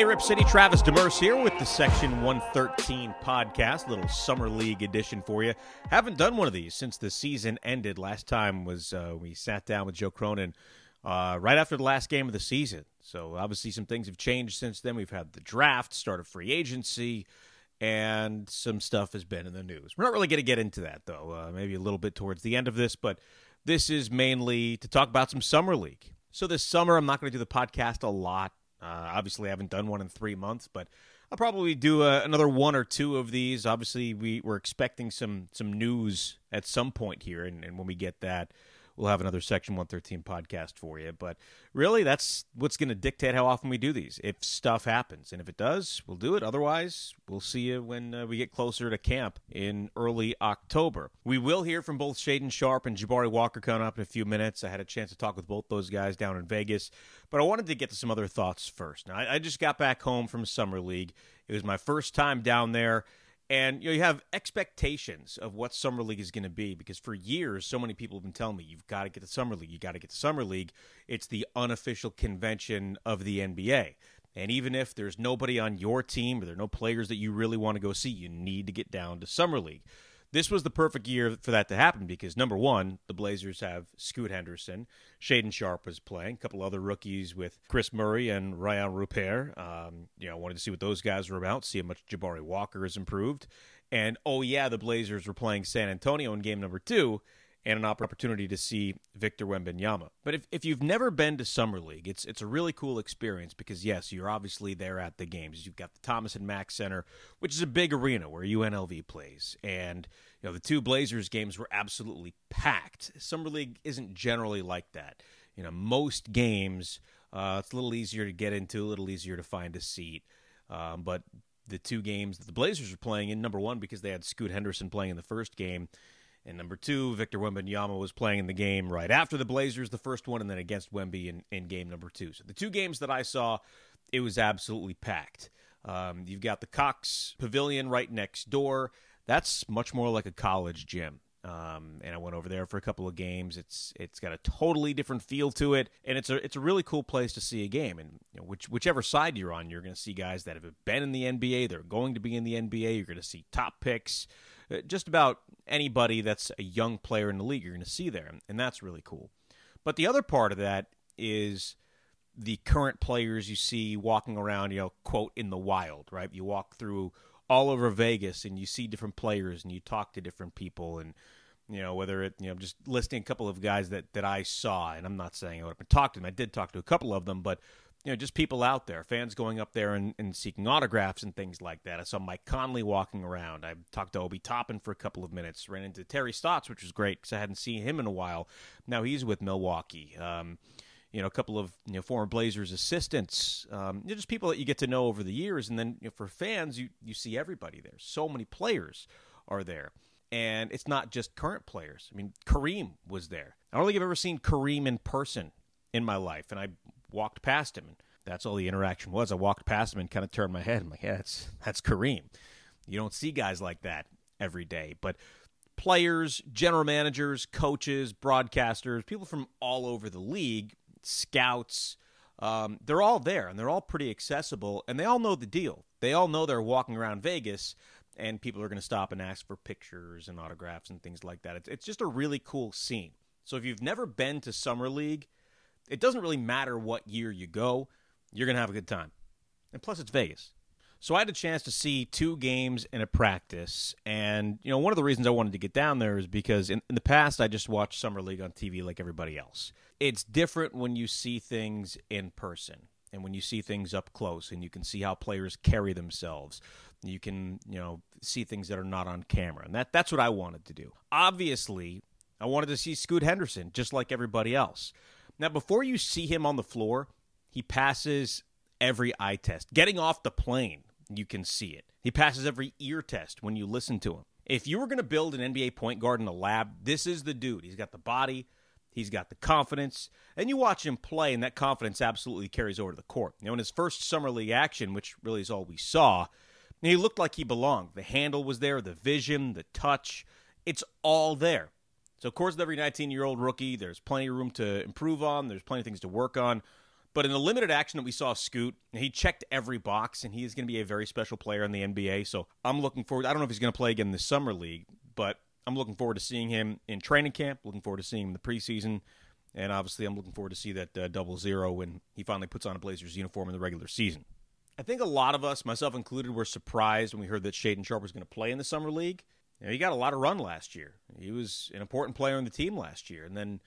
Hey, Rip City, Travis Demers here with the Section 113 podcast, little summer league edition for you. Haven't done one of these since the season ended. Last time was uh, we sat down with Joe Cronin uh, right after the last game of the season. So obviously some things have changed since then. We've had the draft, start of free agency, and some stuff has been in the news. We're not really going to get into that though. Uh, maybe a little bit towards the end of this, but this is mainly to talk about some summer league. So this summer, I'm not going to do the podcast a lot. Uh, obviously, I haven't done one in three months, but I'll probably do uh, another one or two of these. Obviously, we we're expecting some some news at some point here, and, and when we get that, we'll have another Section 113 podcast for you. But really, that's what's going to dictate how often we do these. If stuff happens, and if it does, we'll do it. Otherwise, we'll see you when uh, we get closer to camp in early October. We will hear from both Shaedon Sharpe and Jabari Walker coming up in a few minutes. I had a chance to talk with both those guys down in Vegas, but I wanted to get to some other thoughts first. Now, I, I just got back home from Summer League. It was my first time down there and you know you have expectations of what summer league is going to be because for years so many people have been telling me you've got to get to summer league you got to get to summer league. It's the unofficial convention of the nba and even if there's nobody on your team or there are no players that you really want to go see you need to get down to summer league this was the perfect year for that to happen because number one, the Blazers have Scoot Henderson, Shaedon Sharpe was playing, a couple other rookies with Kris Murray and Rayan Rupert. Um, you know, wanted to see what those guys were about, see how much Jabari Walker has improved, and oh yeah, the Blazers were playing San Antonio in game number two, and an opportunity to see Victor Wembanyama. But if, if you've never been to Summer League, it's it's a really cool experience because yes, you're obviously there at the games. You've got the Thomas and Mack Center, which is a big arena where UNLV plays, and you know the two Blazers games were absolutely packed. Summer League isn't generally like that. You know, most games uh, it's a little easier to get into, a little easier to find a seat. Um, but the two games that the Blazers were playing in, number one because they had Scoot Henderson playing in the first game and number two, Victor Wembanyama was playing in the game right after the Blazers, the first one, and then against Wemby in, in game number two. So the two games that I saw, it was absolutely packed. Um, you've got the Cox Pavilion right next door. That's much more like a college gym. Um, and I went over there for a couple of games. It's it's got a totally different feel to it, and it's a it's a really cool place to see a game. And you know, which whichever side you're on, you're going to see guys that have been in the NBA. They're going to be in the NBA. You're going to see top picks. Uh, just about anybody that's a young player in the league you're going to see there, and that's really cool. But the other part of that is the current players you see walking around, you know, quote, in the wild, right? You walk through all over Vegas and you see different players and you talk to different people and you know whether it you know just listing a couple of guys that that I saw and I'm not saying I would have talked to them I did talk to a couple of them but you know, just people out there, fans going up there and, and, seeking autographs and things like that. I saw Mike Conley walking around. I talked to Obi Toppin for a couple of minutes. Ran into Terry Stotts, which was great because I hadn't seen him in a while. Now he's with Milwaukee. Um, you know, a couple of you know former Blazers assistants. Um, you know, just people that you get to know over the years, and then you know, for fans, you you see everybody there. So many players are there. And it's not just current players. I mean, Kareem was there. I don't think I've ever seen Kareem in person in my life, and I walked past him, and that's all the interaction was. I walked past him and kind of turned my head. I'm like, yeah, that's that's Kareem. You don't see guys like that every day, but players, general managers, coaches, broadcasters, people from all over the league, scouts, um, they're all there and they're all pretty accessible and they all know the deal. They all know they're walking around Vegas and people are going to stop and ask for pictures and autographs and things like that. It's, it's just a really cool scene. So if you've never been to Summer League, it doesn't really matter what year you go, you're going to have a good time. And plus, it's Vegas. So I had a chance to see two games in a practice. And, you know, one of the reasons I wanted to get down there is because in, in, the past, I just watched Summer League on TV like everybody else. It's different when you see things in person and when you see things up close and you can see how players carry themselves. You can, you know, see things that are not on camera. And that, that's what I wanted to do. Obviously, I wanted to see Scoot Henderson just like everybody else. Now, before you see him on the floor, he passes every eye test. Getting off the plane, you can see it. He passes every ear test when you listen to him. If you were going to build an NBA point guard in a lab, this is the dude. He's got the body, he's got the confidence, and you watch him play, and that confidence absolutely carries over to the court. You know, in his first summer league action, which really is all we saw, he looked like he belonged. The handle was there, the vision, the touch, it's all there. So, of course, with every 19 year old rookie, there's plenty of room to improve on, there's plenty of things to work on. But in the limited action that we saw Scoot, he checked every box, and he is going to be a very special player in the NBA. So I'm looking forward. I don't know if he's going to play again in the summer league, but I'm looking forward to seeing him in training camp. Looking forward to seeing him in the preseason, and obviously I'm looking forward to see that uh, double zero when he finally puts on a Blazers uniform in the regular season. I think a lot of us, myself included, were surprised when we heard that Shaedon Sharpe was going to play in the summer league. You know, he got a lot of run last year. He was an important player on the team last year, and then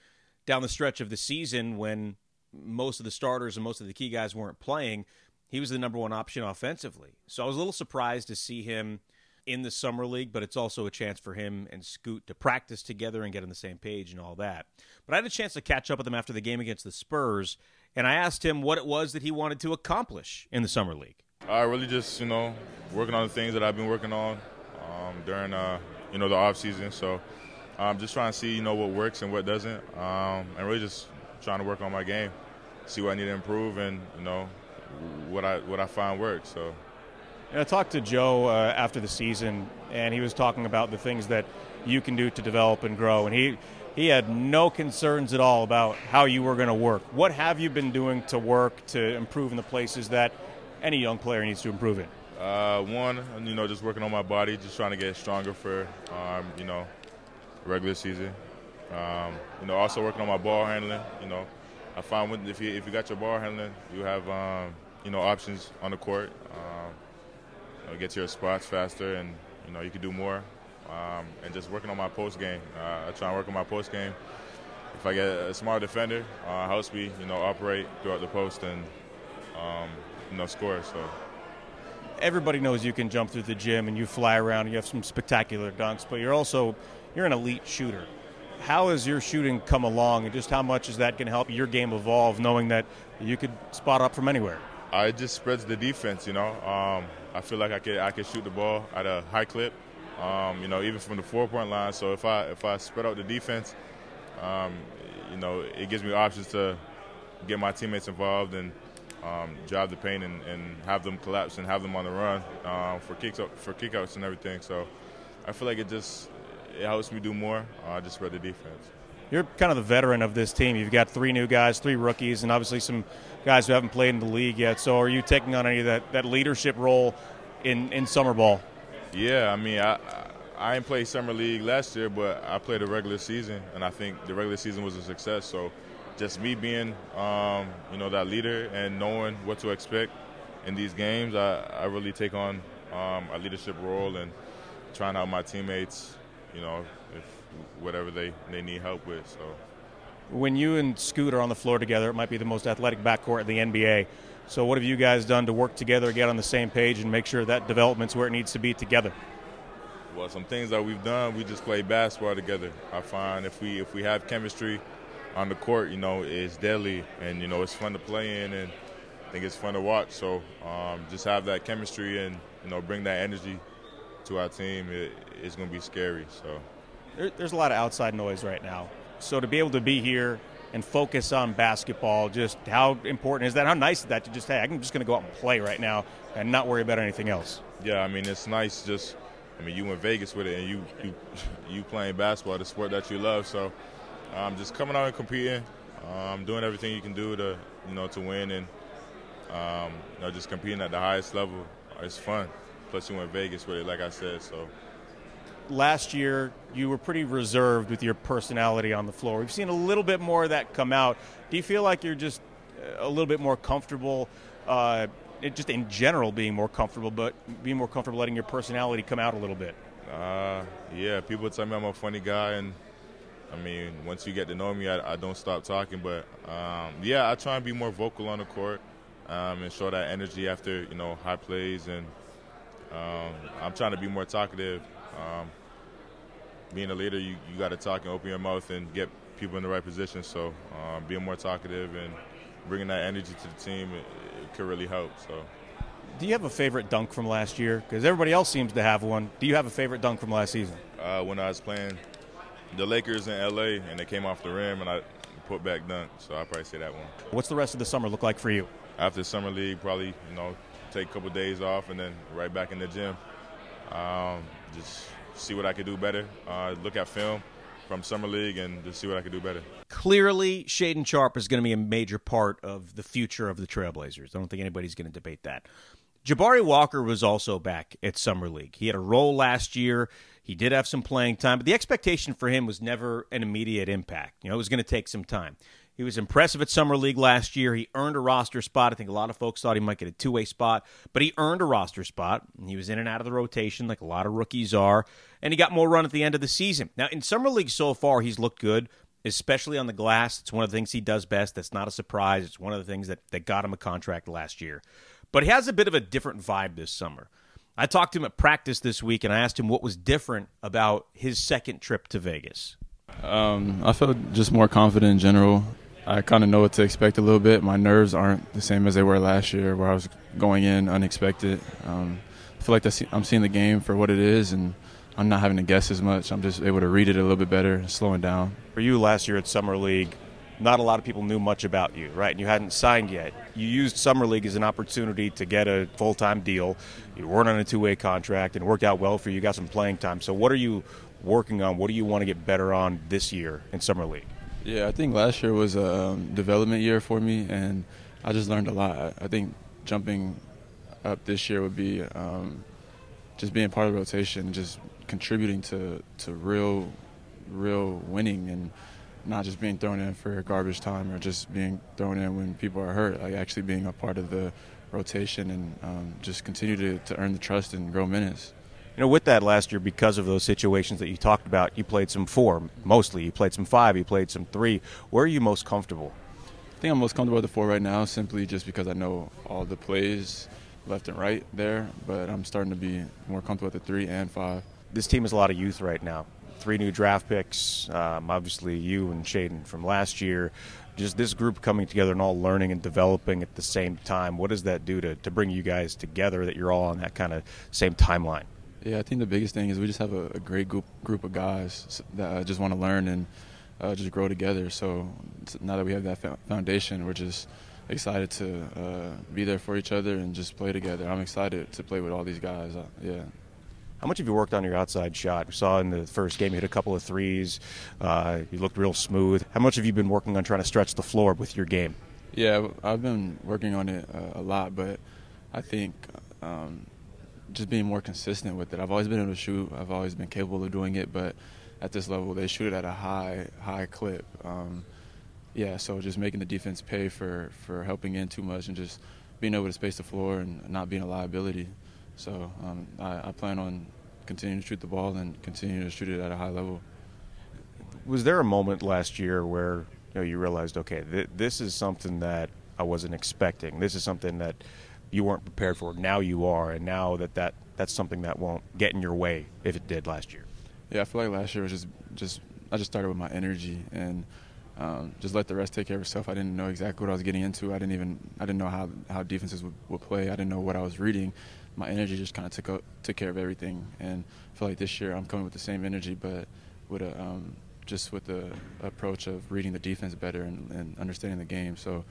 down the stretch of the season when most of the starters and most of the key guys weren't playing, he was the number one option offensively. So I was a little surprised to see him in the summer league, but it's also a chance for him and Scoot to practice together and get on the same page and all that. But I had a chance to catch up with him after the game against the Spurs, and I asked him what it was that he wanted to accomplish in the summer league. I really just, you know, working on the things that I've been working on um, during, uh, you know, the off season. So I'm um, just trying to see, you know, what works and what doesn't, um, and really just trying to work on my game, see what I need to improve, and you know, what I what I find works. So. And I talked to Joe uh, after the season, and he was talking about the things that you can do to develop and grow. And he he had no concerns at all about how you were going to work. What have you been doing to work to improve in the places that any young player needs to improve in? Uh, one, you know, just working on my body, just trying to get stronger for, um, you know, regular season. Um, you know, also working on my ball handling. You know, I find when, if you if you got your ball handling, you have um, you know options on the court. Um, you know, get to your spots faster, and you know you can do more. Um, and just working on my post game. Uh, I try and work on my post game. If I get a smart defender, uh, helps me, you know, operate throughout the post and um, you know score. So everybody knows you can jump through the gym and you fly around and you have some spectacular dunks, but you're also you're an elite shooter. How has your shooting come along, and just how much is that going to help your game evolve, knowing that you could spot up from anywhere? I just spreads the defense. You know, um, I feel like I could I could shoot the ball at a high clip. Um, you know, even from the four point line. So if I if I spread out the defense, um, you know, it gives me options to get my teammates involved and um, drive the paint and, and, have them collapse and have them on the run uh, for kicks for kickouts and everything. So I feel like it just it helps me do more. I uh, just spread the defense. You're kind of the veteran of this team. You've got three new guys, three rookies, and obviously some guys who haven't played in the league yet. So, are you taking on any of that, that leadership role in, in summer ball? Yeah, I mean, I, I didn't play summer league last year, but I played a regular season, and I think the regular season was a success. So, just me being, um, you know, that leader and knowing what to expect in these games, I, I really take on um, a leadership role and trying out my teammates you know, if whatever they, they need help with. So when you and Scoot are on the floor together, it might be the most athletic backcourt in the NBA. So what have you guys done to work together, get on the same page, and make sure that development's where it needs to be together? Well, some things that we've done, we just play basketball together. I find if we if we have chemistry on the court, you know, it's deadly, and you know, it's fun to play in, and I think it's fun to watch. So um, just have that chemistry and you know, bring that energy to our team, it, it's going to be scary. So there, there's a lot of outside noise right now. So to be able to be here and focus on basketball, just how important is that? How nice is that to just hey, I'm just going to go out and play right now and not worry about anything else? Yeah, I mean it's nice. Just I mean you in Vegas with it, and you you you playing basketball, the sport that you love. So um, just coming out and competing, um, doing everything you can do to you know to win, and um, you know just competing at the highest level. It's fun. Plus, you went Vegas with it, like I said. So last year you were pretty reserved with your personality on the floor. We've seen a little bit more of that come out. Do you feel like you're just a little bit more comfortable, uh, just in general being more comfortable, but being more comfortable letting your personality come out a little bit? Uh, yeah, people tell me I'm a funny guy, and I mean, once you get to know me, I, I don't stop talking. But um, yeah, I try and be more vocal on the court um, and show that energy after you know high plays and um, I'm trying to be more talkative. Um, being a leader, you, you got to talk and open your mouth and get people in the right position. So um, being more talkative and bringing that energy to the team, it, it could really help. So. Do you have a favorite dunk from last year? Because everybody else seems to have one. Do you have a favorite dunk from last season? Uh, when I was playing the Lakers in LA and they came off the rim and I put back dunk, so I'll probably say that one. What's the rest of the summer look like for you? After summer league, probably you know take a couple of days off and then right back in the gym. Um, just see what I could do better. Uh, look at film from summer league and to see what I can do better. Clearly, Shaedon Sharpe is going to be a major part of the future of the Trailblazers. I don't think anybody's going to debate that. Jabari Walker was also back at Summer League. He had a role last year. He did have some playing time, but the expectation for him was never an immediate impact. You know, it was going to take some time. He was impressive at Summer League last year. He earned a roster spot. I think a lot of folks thought he might get a two way spot, but he earned a roster spot. He was in and out of the rotation like a lot of rookies are, and he got more run at the end of the season. Now, in Summer League so far, he's looked good, especially on the glass. It's one of the things he does best. That's not a surprise. It's one of the things that, that got him a contract last year. But he has a bit of a different vibe this summer. I talked to him at practice this week, and I asked him what was different about his second trip to Vegas. Um, I felt just more confident in general. I kind of know what to expect a little bit. My nerves aren't the same as they were last year, where I was going in unexpected. Um, I feel like I'm seeing the game for what it is, and I'm not having to guess as much. I'm just able to read it a little bit better, slowing down. For you last year at Summer League, not a lot of people knew much about you, right? And you hadn't signed yet. You used Summer League as an opportunity to get a full time deal. You weren't on a two way contract, and it worked out well for you. You got some playing time. So, what are you working on? What do you want to get better on this year in Summer League? Yeah, I think last year was a um, development year for me, and I just learned a lot. I think jumping up this year would be um, just being part of the rotation, just contributing to, to real, real winning, and not just being thrown in for garbage time or just being thrown in when people are hurt. Like actually being a part of the rotation and um, just continue to, to earn the trust and grow minutes. You know, with that last year, because of those situations that you talked about, you played some four mostly. You played some five. You played some three. Where are you most comfortable? I think I'm most comfortable with the four right now, simply just because I know all the plays left and right there. But I'm starting to be more comfortable with the three and five. This team has a lot of youth right now. Three new draft picks. Um, obviously, you and Shaedon from last year. Just this group coming together and all learning and developing at the same time. What does that do to, to bring you guys together that you're all on that kind of same timeline? Yeah, I think the biggest thing is we just have a, a great group group of guys that uh, just want to learn and uh, just grow together. So now that we have that foundation, we're just excited to uh, be there for each other and just play together. I'm excited to play with all these guys. Uh, yeah. How much have you worked on your outside shot? We saw in the first game you hit a couple of threes. Uh, you looked real smooth. How much have you been working on trying to stretch the floor with your game? Yeah, I've been working on it uh, a lot, but I think um, just being more consistent with it. I've always been able to shoot. I've always been capable of doing it, but at this level, they shoot it at a high high clip. Um, yeah, so just making the defense pay for for helping in too much and just being able to space the floor and not being a liability. So um, I, I plan on continuing to shoot the ball and continuing to shoot it at a high level. Was there a moment last year where you know you realized, okay, th- this is something that I wasn't expecting. This is something that you weren't prepared for. Now you are, and now that, that that's something that won't get in your way if it did last year. Yeah, I feel like last year was just just I just started with my energy and um, just let the rest take care of itself. I didn't know exactly what I was getting into. I didn't even I didn't know how how defenses would, would play. I didn't know what I was reading. My energy just kind of took took care of everything. And I feel like this year I'm coming with the same energy, but with a um, just with the approach of reading the defense better and, and, understanding the game. So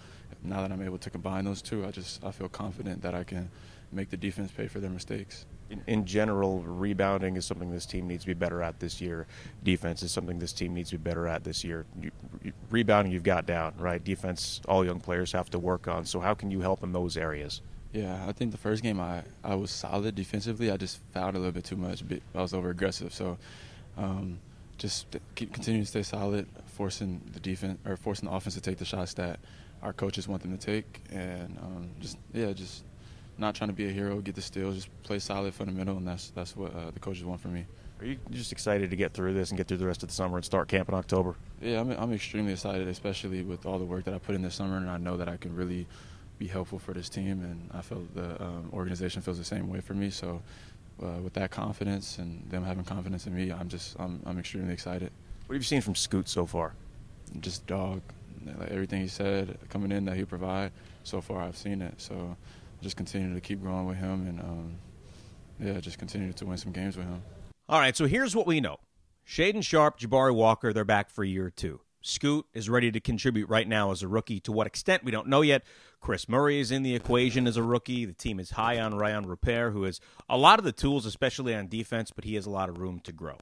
now that I'm able to combine those two, I just I feel confident that I can make the defense pay for their mistakes. In, in general, rebounding is something this team needs to be better at this year. Defense is something this team needs to be better at this year. You, you, rebounding, you've got down, right? Defense, all young players have to work on. So how can you help in those areas? Yeah, I think the first game I, I was solid defensively. I just fouled a little bit too much. I was over aggressive. So um, just keep continuing to stay solid, forcing the defense or forcing the offense to take the shots that our coaches want them to take, and um, just yeah, just not trying to be a hero, get the steals, just play solid fundamental, and that's that's what uh, the coaches want from me. Are you just excited to get through this and get through the rest of the summer and start camp in October? Yeah, I'm, I'm extremely excited, especially with all the work that I put in this summer, and I know that I can really be helpful for this team, and I feel the um, organization feels the same way for me. So uh, with that confidence and them having confidence in me, I'm just I'm, I'm extremely excited. What have you seen from Scoot so far? Just dog. Like everything he said coming in that he provide. So far, I've seen it. So just continue to keep growing with him and um, yeah, just continue to win some games with him. All right. So here's what we know: Shaedon Sharpe, Jabari Walker, they're back for year two. Scoot is ready to contribute right now as a rookie. To what extent, we don't know yet. Kris Murray is in the equation as a rookie. The team is high on Rayan Rupert, who has a lot of the tools, especially on defense, but he has a lot of room to grow.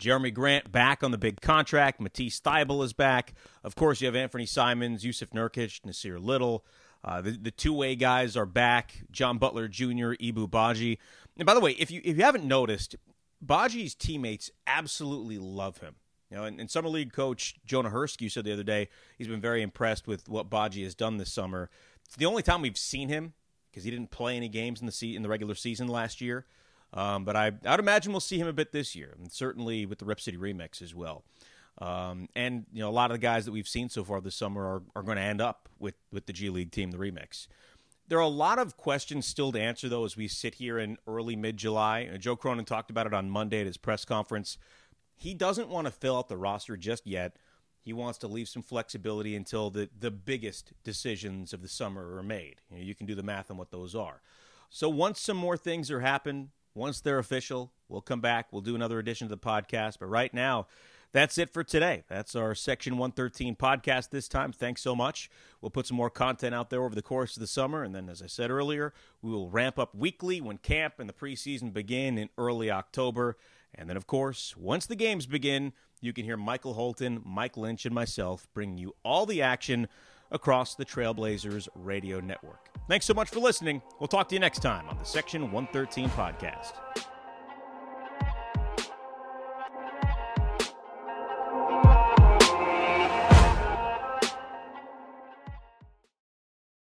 Jerami Grant back on the big contract. Matisse Thybulle is back. Of course, you have Anfernee Simons, Jusuf Nurkic, Nassir Little. Uh, the, the two way guys are back. John Butler Jr., Ibou Badji. And by the way, if you if you haven't noticed, Badji's teammates absolutely love him. You know, and, and summer league coach Jonah Hurst, said the other day, he's been very impressed with what Badji has done this summer. It's the only time we've seen him because he didn't play any games in the se- in the regular season last year. Um, but I, I'd imagine we'll see him a bit this year, and certainly with the Rip City remix as well. Um, and you know, a lot of the guys that we've seen so far this summer are, are going to end up with, with the G League team, the remix. There are a lot of questions still to answer, though, as we sit here in early mid July. Joe Cronin talked about it on Monday at his press conference. He doesn't want to fill out the roster just yet. He wants to leave some flexibility until the, the biggest decisions of the summer are made. You, know, you can do the math on what those are. So once some more things are happened, once they're official, we'll come back. We'll do another edition of the podcast. But right now, that's it for today. That's our Section 113 podcast this time. Thanks so much. We'll put some more content out there over the course of the summer. And then, as I said earlier, we will ramp up weekly when camp and the preseason begin in early October. And then, of course, once the games begin, you can hear Michael Holton, Mike Lynch, and myself bringing you all the action across the Trailblazers radio network. Thanks so much for listening. We'll talk to you next time on the Section 113 podcast.